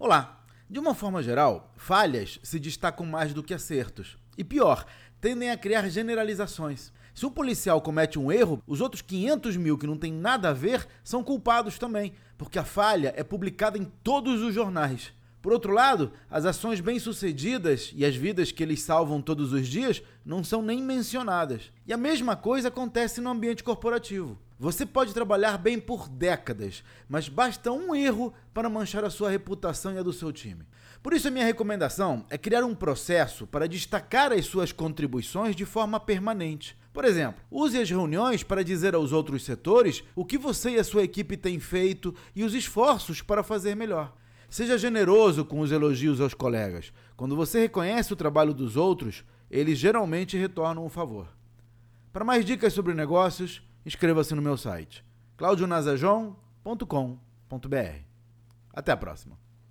Olá! De uma forma geral, falhas se destacam mais do que acertos. E pior, tendem a criar generalizações. Se um policial comete um erro, os outros 500 mil que não têm nada a ver são culpados também, porque a falha é publicada em todos os jornais. Por outro lado, as ações bem-sucedidas e as vidas que eles salvam todos os dias não são nem mencionadas. E a mesma coisa acontece no ambiente corporativo. Você pode trabalhar bem por décadas, mas basta um erro para manchar a sua reputação e a do seu time. Por isso, a minha recomendação é criar um processo para destacar as suas contribuições de forma permanente. Por exemplo, use as reuniões para dizer aos outros setores o que você e a sua equipe têm feito e os esforços para fazer melhor. Seja generoso com os elogios aos colegas. Quando você reconhece o trabalho dos outros, eles geralmente retornam o favor. Para mais dicas sobre negócios, inscreva-se no meu site claudionazajon.com.br. Até a próxima.